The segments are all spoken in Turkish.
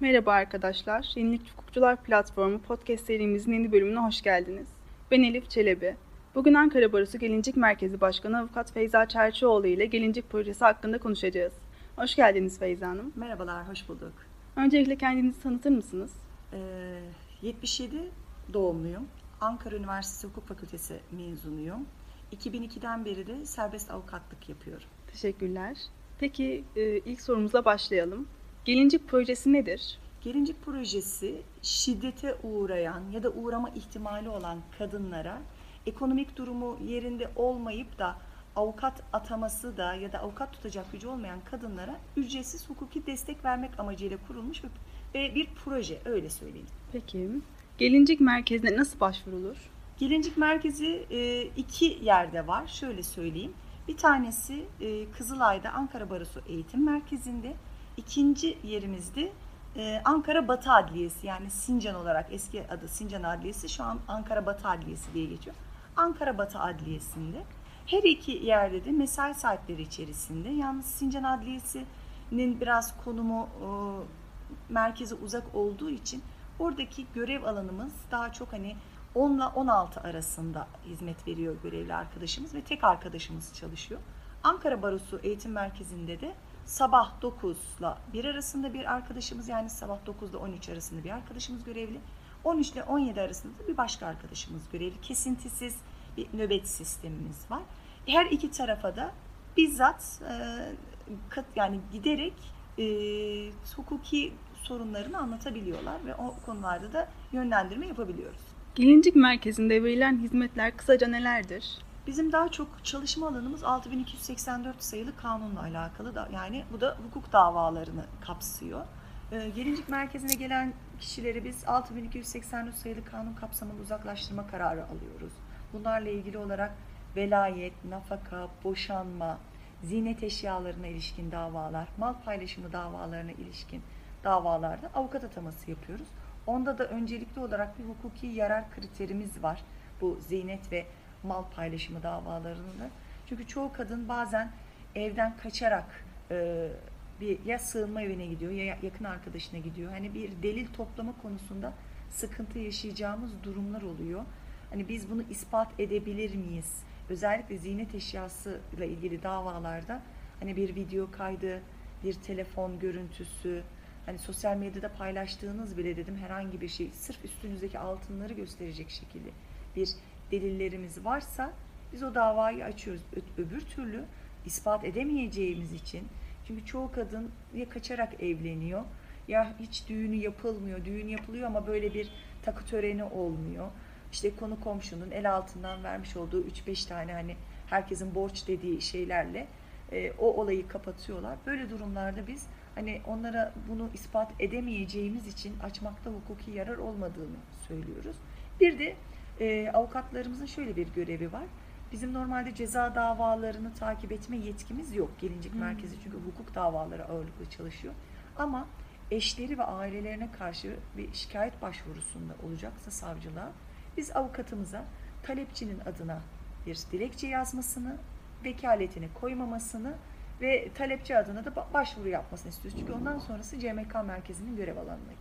Merhaba arkadaşlar. Yenilik Hukukçular Platformu podcast serimizin yeni bölümüne hoş geldiniz. Ben Elif Çelebi. Bugün Ankara Barosu Gelincik Merkezi Başkanı Avukat Feyza Çerçioğlu ile Gelincik Projesi hakkında konuşacağız. Hoş geldiniz Feyza Hanım. Merhabalar, hoş bulduk. Öncelikle kendinizi tanıtır mısınız? Ee, 77 doğumluyum. Ankara Üniversitesi Hukuk Fakültesi mezunuyum. 2002'den beri de serbest avukatlık yapıyorum. Teşekkürler. Peki e, ilk sorumuzla başlayalım. Gelincik projesi nedir? Gelincik projesi şiddete uğrayan ya da uğrama ihtimali olan kadınlara ekonomik durumu yerinde olmayıp da avukat ataması da ya da avukat tutacak gücü olmayan kadınlara ücretsiz hukuki destek vermek amacıyla kurulmuş ve bir proje öyle söyleyeyim. Peki Gelincik merkezine nasıl başvurulur? Gelincik merkezi e, iki yerde var. Şöyle söyleyeyim. Bir tanesi e, Kızılay'da Ankara Barosu Eğitim Merkezi'nde. İkinci yerimizde e, Ankara Batı Adliyesi yani Sincan olarak eski adı Sincan Adliyesi şu an Ankara Batı Adliyesi diye geçiyor. Ankara Batı Adliyesi'nde her iki yerde de mesai saatleri içerisinde yalnız Sincan Adliyesi'nin biraz konumu e, merkeze uzak olduğu için oradaki görev alanımız daha çok hani 10 ile 16 arasında hizmet veriyor görevli arkadaşımız ve tek arkadaşımız çalışıyor. Ankara Barosu Eğitim Merkezi'nde de sabah 9 ile 1 arasında bir arkadaşımız yani sabah 9 ile 13 arasında bir arkadaşımız görevli. 13 ile 17 arasında da bir başka arkadaşımız görevli. Kesintisiz bir nöbet sistemimiz var. Her iki tarafa da bizzat e, yani giderek e, hukuki sorunlarını anlatabiliyorlar ve o konularda da yönlendirme yapabiliyoruz. Gelincik merkezinde verilen hizmetler kısaca nelerdir? Bizim daha çok çalışma alanımız 6284 sayılı kanunla alakalı da yani bu da hukuk davalarını kapsıyor. Ee, Gelincik merkezine gelen kişileri biz 6284 sayılı kanun kapsamında uzaklaştırma kararı alıyoruz. Bunlarla ilgili olarak velayet, nafaka, boşanma, zinet eşyalarına ilişkin davalar, mal paylaşımı davalarına ilişkin davalarda avukat ataması yapıyoruz. Onda da öncelikli olarak bir hukuki yarar kriterimiz var. Bu zinet ve mal paylaşımı davalarında. Çünkü çoğu kadın bazen evden kaçarak e, bir ya sığınma evine gidiyor ya yakın arkadaşına gidiyor. Hani bir delil toplama konusunda sıkıntı yaşayacağımız durumlar oluyor. Hani biz bunu ispat edebilir miyiz? Özellikle ziynet eşyası ile ilgili davalarda hani bir video kaydı, bir telefon görüntüsü, hani sosyal medyada paylaştığınız bile dedim herhangi bir şey sırf üstünüzdeki altınları gösterecek şekilde bir delillerimiz varsa biz o davayı açıyoruz. Öbür türlü ispat edemeyeceğimiz için çünkü çoğu kadın ya kaçarak evleniyor ya hiç düğünü yapılmıyor. Düğün yapılıyor ama böyle bir takı töreni olmuyor. İşte konu komşunun el altından vermiş olduğu 3-5 tane hani herkesin borç dediği şeylerle e, o olayı kapatıyorlar. Böyle durumlarda biz hani onlara bunu ispat edemeyeceğimiz için açmakta hukuki yarar olmadığını söylüyoruz. Bir de e, avukatlarımızın şöyle bir görevi var. Bizim normalde ceza davalarını takip etme yetkimiz yok gelincik hmm. merkezi çünkü hukuk davaları ağırlıklı çalışıyor. Ama eşleri ve ailelerine karşı bir şikayet başvurusunda olacaksa savcılığa biz avukatımıza talepçinin adına bir dilekçe yazmasını, vekaletini koymamasını ve talepçi adına da başvuru yapmasını istiyoruz. Çünkü ondan sonrası CMK merkezinin görev alanına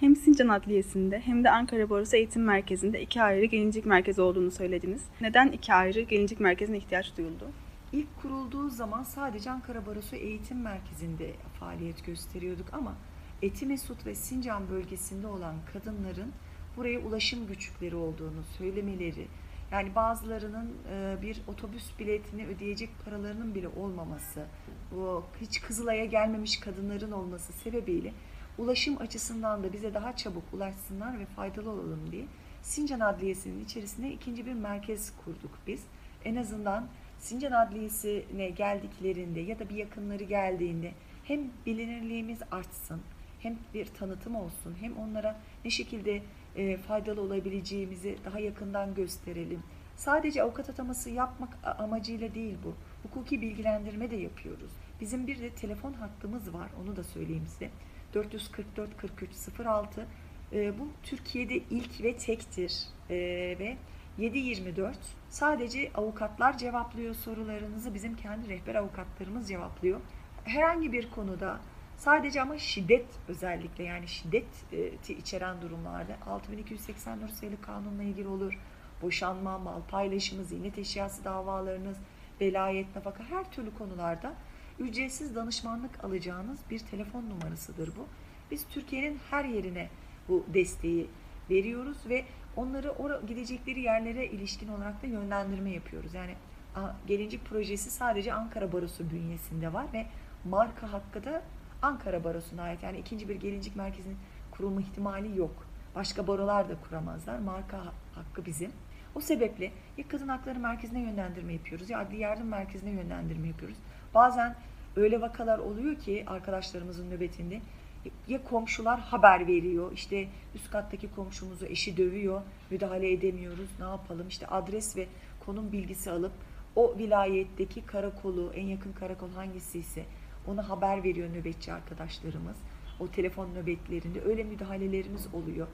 hem Sincan Adliyesi'nde hem de Ankara Borusu Eğitim Merkezi'nde iki ayrı gelincik merkezi olduğunu söylediniz. Neden iki ayrı gelincik merkezine ihtiyaç duyuldu? İlk kurulduğu zaman sadece Ankara Barosu Eğitim Merkezi'nde faaliyet gösteriyorduk ama Etimesut ve Sincan bölgesinde olan kadınların buraya ulaşım güçlükleri olduğunu söylemeleri, yani bazılarının e, bir otobüs biletini ödeyecek paralarının bile olmaması, bu hiç Kızılay'a gelmemiş kadınların olması sebebiyle ulaşım açısından da bize daha çabuk ulaşsınlar ve faydalı olalım diye Sincan Adliyesi'nin içerisine ikinci bir merkez kurduk biz. En azından Sincan Adliyesi'ne geldiklerinde ya da bir yakınları geldiğinde hem bilinirliğimiz artsın, hem bir tanıtım olsun, hem onlara ne şekilde e, faydalı olabileceğimizi daha yakından gösterelim. Sadece avukat ataması yapmak amacıyla değil bu. Hukuki bilgilendirme de yapıyoruz. Bizim bir de telefon hattımız var, onu da söyleyeyim size. 444 43 06 e, bu Türkiye'de ilk ve tektir e, ve 724 sadece avukatlar cevaplıyor sorularınızı bizim kendi rehber avukatlarımız cevaplıyor. Herhangi bir konuda Sadece ama şiddet özellikle yani şiddeti içeren durumlarda 6284 sayılı kanunla ilgili olur. Boşanma, mal paylaşımı, ziynet eşyası davalarınız, velayet, nafaka her türlü konularda ücretsiz danışmanlık alacağınız bir telefon numarasıdır bu. Biz Türkiye'nin her yerine bu desteği veriyoruz ve onları oraya gidecekleri yerlere ilişkin olarak da yönlendirme yapıyoruz. Yani gelincik projesi sadece Ankara Barosu bünyesinde var ve marka hakkı da Ankara Barosu'na ait. Yani ikinci bir gelincik merkezinin kurulma ihtimali yok. Başka barolar da kuramazlar. Marka hakkı bizim. O sebeple ya kadın hakları merkezine yönlendirme yapıyoruz ya adli yardım merkezine yönlendirme yapıyoruz. Bazen öyle vakalar oluyor ki arkadaşlarımızın nöbetinde ya komşular haber veriyor işte üst kattaki komşumuzu eşi dövüyor müdahale edemiyoruz ne yapalım işte adres ve konum bilgisi alıp o vilayetteki karakolu en yakın karakol hangisi ise ona haber veriyor nöbetçi arkadaşlarımız. O telefon nöbetlerinde öyle müdahalelerimiz oluyor.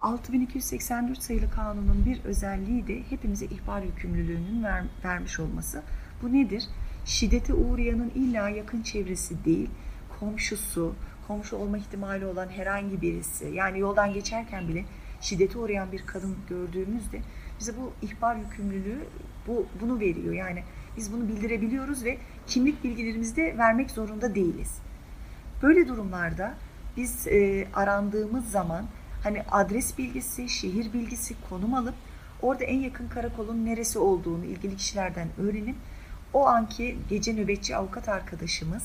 6284 sayılı kanunun bir özelliği de hepimize ihbar yükümlülüğünün ver, vermiş olması. Bu nedir? Şiddete uğrayanın illa yakın çevresi değil, komşusu, komşu olma ihtimali olan herhangi birisi. Yani yoldan geçerken bile şiddete uğrayan bir kadın gördüğümüzde bize bu ihbar yükümlülüğü bu bunu veriyor. Yani biz bunu bildirebiliyoruz ve kimlik bilgilerimizi de vermek zorunda değiliz. Böyle durumlarda biz e, arandığımız zaman hani adres bilgisi, şehir bilgisi, konum alıp orada en yakın karakolun neresi olduğunu ilgili kişilerden öğrenip o anki gece nöbetçi avukat arkadaşımız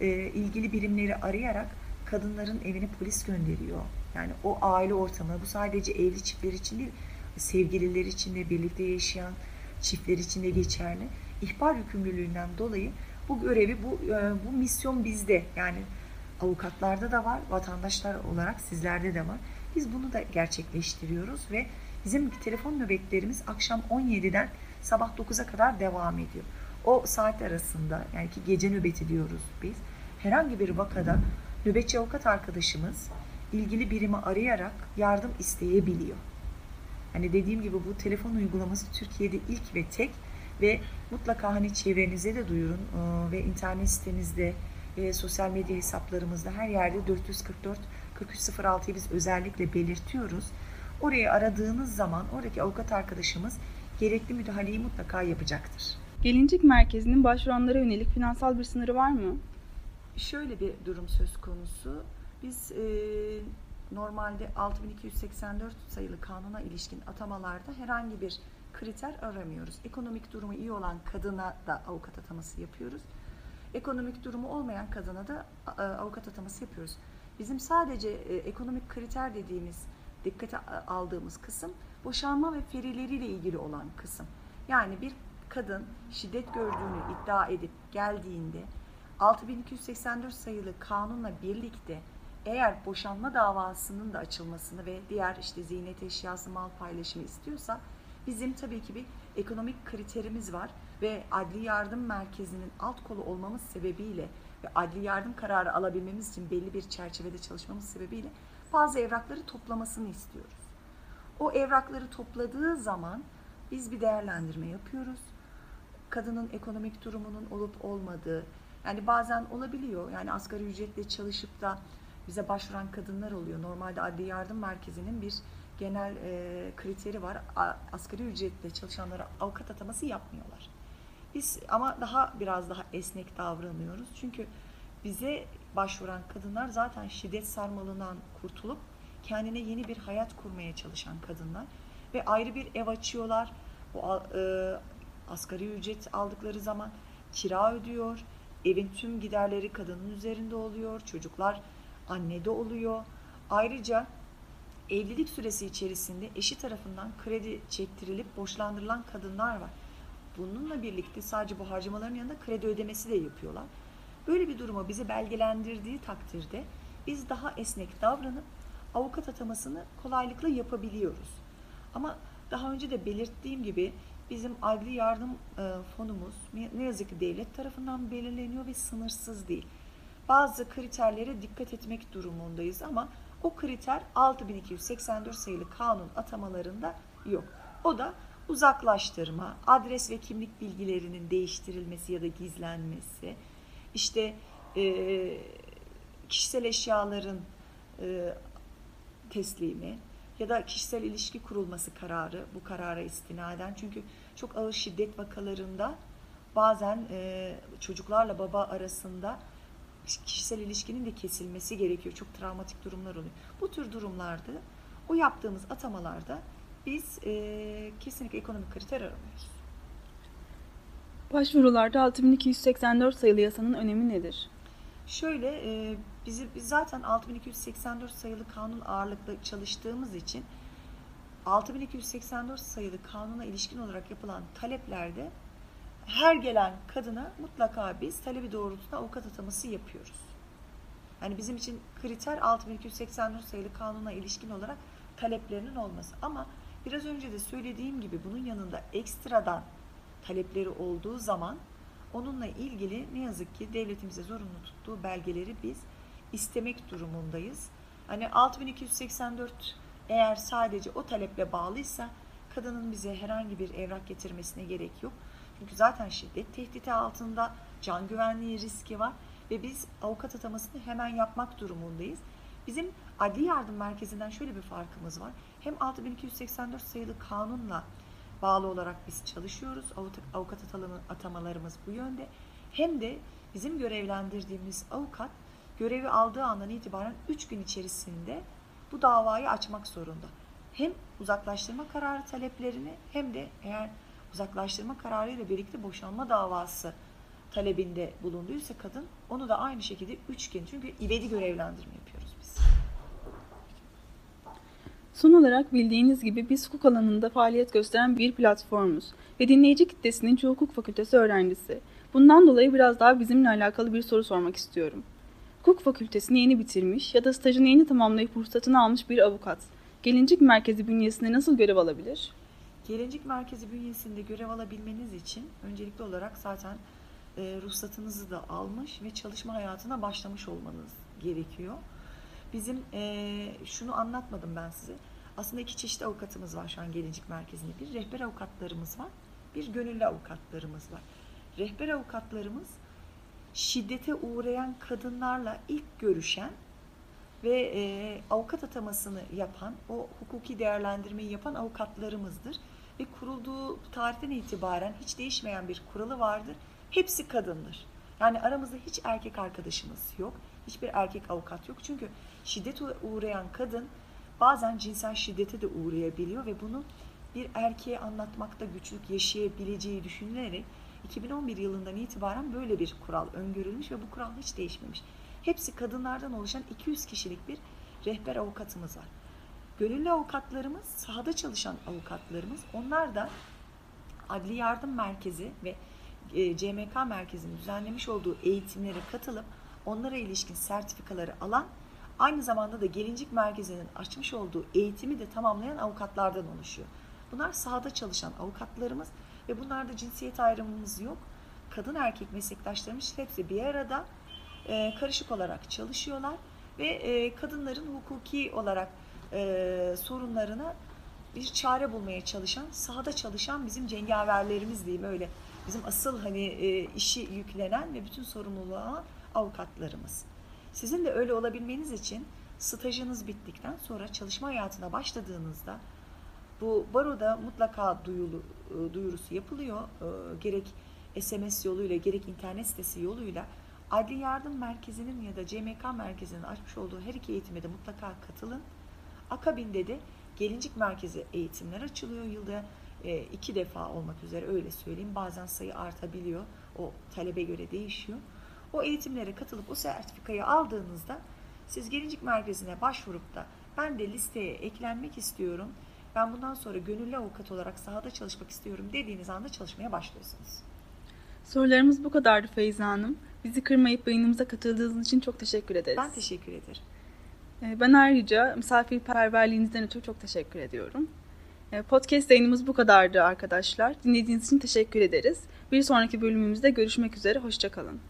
e, ilgili birimleri arayarak kadınların evine polis gönderiyor. Yani o aile ortamı bu sadece evli çiftler için değil, sevgililer için de birlikte yaşayan çiftler için de geçerli. İhbar yükümlülüğünden dolayı bu görevi, bu, e, bu misyon bizde. Yani avukatlarda da var, vatandaşlar olarak sizlerde de var. Biz bunu da gerçekleştiriyoruz ve bizim telefon nöbetlerimiz akşam 17'den sabah 9'a kadar devam ediyor. O saat arasında yani ki gece nöbeti diyoruz biz. Herhangi bir vakada nöbetçi avukat arkadaşımız ilgili birimi arayarak yardım isteyebiliyor. Hani dediğim gibi bu telefon uygulaması Türkiye'de ilk ve tek ve mutlaka hani çevrenize de duyurun ee, ve internet sitemizde ve sosyal medya hesaplarımızda her yerde 444 4306'yı biz özellikle belirtiyoruz. Orayı aradığınız zaman oradaki avukat arkadaşımız gerekli müdahaleyi mutlaka yapacaktır. Gelincik merkezinin başvuranlara yönelik finansal bir sınırı var mı? Şöyle bir durum söz konusu. Biz e, normalde 6284 sayılı kanuna ilişkin atamalarda herhangi bir kriter aramıyoruz. Ekonomik durumu iyi olan kadına da avukat ataması yapıyoruz. Ekonomik durumu olmayan kadına da e, avukat ataması yapıyoruz. Bizim sadece e, ekonomik kriter dediğimiz, dikkate aldığımız kısım boşanma ve ferileriyle ilgili olan kısım. Yani bir kadın şiddet gördüğünü iddia edip geldiğinde 6284 sayılı kanunla birlikte eğer boşanma davasının da açılmasını ve diğer işte ziynet eşyası mal paylaşımı istiyorsa bizim tabii ki bir ekonomik kriterimiz var ve adli yardım merkezinin alt kolu olmamız sebebiyle ve adli yardım kararı alabilmemiz için belli bir çerçevede çalışmamız sebebiyle bazı evrakları toplamasını istiyoruz. O evrakları topladığı zaman biz bir değerlendirme yapıyoruz. Kadının ekonomik durumunun olup olmadığı, yani bazen olabiliyor. Yani asgari ücretle çalışıp da bize başvuran kadınlar oluyor. Normalde adli yardım merkezinin bir genel e, kriteri var. A, asgari ücretle çalışanlara avukat ataması yapmıyorlar. Biz ama daha biraz daha esnek davranıyoruz. Çünkü bize başvuran kadınlar zaten şiddet sarmalından kurtulup kendine yeni bir hayat kurmaya çalışan kadınlar ve ayrı bir ev açıyorlar. O e, asgari ücret aldıkları zaman kira ödüyor. Evin tüm giderleri kadının üzerinde oluyor. Çocuklar annede oluyor. Ayrıca evlilik süresi içerisinde eşi tarafından kredi çektirilip borçlandırılan kadınlar var. Bununla birlikte sadece bu harcamaların yanında kredi ödemesi de yapıyorlar. Böyle bir durumu bizi belgelendirdiği takdirde biz daha esnek davranıp avukat atamasını kolaylıkla yapabiliyoruz. Ama daha önce de belirttiğim gibi bizim adli yardım e, fonumuz ne yazık ki devlet tarafından belirleniyor ve sınırsız değil. Bazı kriterlere dikkat etmek durumundayız ama o kriter 6284 sayılı kanun atamalarında yok. O da uzaklaştırma, adres ve kimlik bilgilerinin değiştirilmesi ya da gizlenmesi, işte e, kişisel eşyaların e, teslimi ya da kişisel ilişki kurulması kararı bu karara istinaden. Çünkü çok ağır şiddet vakalarında bazen e, çocuklarla baba arasında kişisel ilişkinin de kesilmesi gerekiyor. Çok travmatik durumlar oluyor. Bu tür durumlarda o yaptığımız atamalarda biz e, kesinlikle ekonomik kriter aramıyoruz. Başvurularda 6284 sayılı yasanın önemi nedir? Şöyle e, bizi biz zaten 6284 sayılı kanun ağırlıklı çalıştığımız için 6284 sayılı kanuna ilişkin olarak yapılan taleplerde her gelen kadına mutlaka biz talebi doğrultusunda avukat ataması yapıyoruz. Yani bizim için kriter 6284 sayılı kanuna ilişkin olarak taleplerinin olması. Ama biraz önce de söylediğim gibi bunun yanında ekstradan talepleri olduğu zaman onunla ilgili ne yazık ki devletimize zorunlu tuttuğu belgeleri biz istemek durumundayız. Hani 6284 eğer sadece o taleple bağlıysa kadının bize herhangi bir evrak getirmesine gerek yok. Çünkü zaten şiddet tehdidi altında can güvenliği riski var ve biz avukat atamasını hemen yapmak durumundayız. Bizim adli yardım merkezinden şöyle bir farkımız var. Hem 6284 sayılı kanunla bağlı olarak biz çalışıyoruz. Avukat atamalarımız bu yönde. Hem de bizim görevlendirdiğimiz avukat görevi aldığı andan itibaren 3 gün içerisinde bu davayı açmak zorunda. Hem uzaklaştırma kararı taleplerini hem de eğer uzaklaştırma kararı ile birlikte boşanma davası talebinde bulunduysa kadın onu da aynı şekilde 3 gün çünkü ivedi görevlendirme yapıyoruz biz. Son olarak bildiğiniz gibi biz hukuk alanında faaliyet gösteren bir platformuz ve dinleyici kitlesinin çoğu hukuk fakültesi öğrencisi. Bundan dolayı biraz daha bizimle alakalı bir soru sormak istiyorum. Hukuk fakültesini yeni bitirmiş ya da stajını yeni tamamlayıp ruhsatını almış bir avukat, Gelincik Merkezi bünyesinde nasıl görev alabilir? Gelincik Merkezi bünyesinde görev alabilmeniz için öncelikli olarak zaten e, ruhsatınızı da almış ve çalışma hayatına başlamış olmanız gerekiyor. Bizim e, şunu anlatmadım ben size. Aslında iki çeşit avukatımız var şu an Gelincik Merkezi'nde. Bir rehber avukatlarımız var, bir gönüllü avukatlarımız var. Rehber avukatlarımız şiddete uğrayan kadınlarla ilk görüşen ve e, avukat atamasını yapan, o hukuki değerlendirmeyi yapan avukatlarımızdır. Ve kurulduğu tarihten itibaren hiç değişmeyen bir kuralı vardır. Hepsi kadındır. Yani aramızda hiç erkek arkadaşımız yok. Hiçbir erkek avukat yok. Çünkü şiddet uğrayan kadın bazen cinsel şiddete de uğrayabiliyor ve bunu bir erkeğe anlatmakta güçlük yaşayabileceği düşünülerek 2011 yılından itibaren böyle bir kural öngörülmüş ve bu kural hiç değişmemiş. Hepsi kadınlardan oluşan 200 kişilik bir rehber avukatımız var. Gönüllü avukatlarımız, sahada çalışan avukatlarımız, onlar da Adli Yardım Merkezi ve e, CMK Merkezi'nin düzenlemiş olduğu eğitimlere katılıp onlara ilişkin sertifikaları alan, aynı zamanda da Gelincik Merkezi'nin açmış olduğu eğitimi de tamamlayan avukatlardan oluşuyor. Bunlar sahada çalışan avukatlarımız ve bunlarda cinsiyet ayrımımız yok. Kadın erkek meslektaşlarımız hepsi bir arada e, karışık olarak çalışıyorlar ve e, kadınların hukuki olarak e, sorunlarına bir çare bulmaya çalışan, sahada çalışan bizim cengaverlerimiz diyeyim öyle. Bizim asıl hani e, işi yüklenen ve bütün sorumluluğu alan avukatlarımız. Sizin de öyle olabilmeniz için stajınız bittikten sonra çalışma hayatına başladığınızda bu baroda mutlaka duyulu, e, duyurusu yapılıyor. E, gerek SMS yoluyla gerek internet sitesi yoluyla Adli Yardım Merkezi'nin ya da CMK Merkezi'nin açmış olduğu her iki eğitime de mutlaka katılın. Akabinde de Gelincik Merkezi eğitimler açılıyor yılda e, iki defa olmak üzere öyle söyleyeyim. Bazen sayı artabiliyor. O talebe göre değişiyor. O eğitimlere katılıp o sertifikayı aldığınızda siz Gelincik Merkezi'ne başvurup da ben de listeye eklenmek istiyorum ben bundan sonra gönüllü avukat olarak sahada çalışmak istiyorum dediğiniz anda çalışmaya başlıyorsunuz. Sorularımız bu kadardı Feyza Hanım. Bizi kırmayıp yayınımıza katıldığınız için çok teşekkür ederiz. Ben teşekkür ederim. Ee, ben ayrıca misafirperverliğinizden ötürü çok teşekkür ediyorum. Ee, podcast yayınımız bu kadardı arkadaşlar. Dinlediğiniz için teşekkür ederiz. Bir sonraki bölümümüzde görüşmek üzere. Hoşçakalın.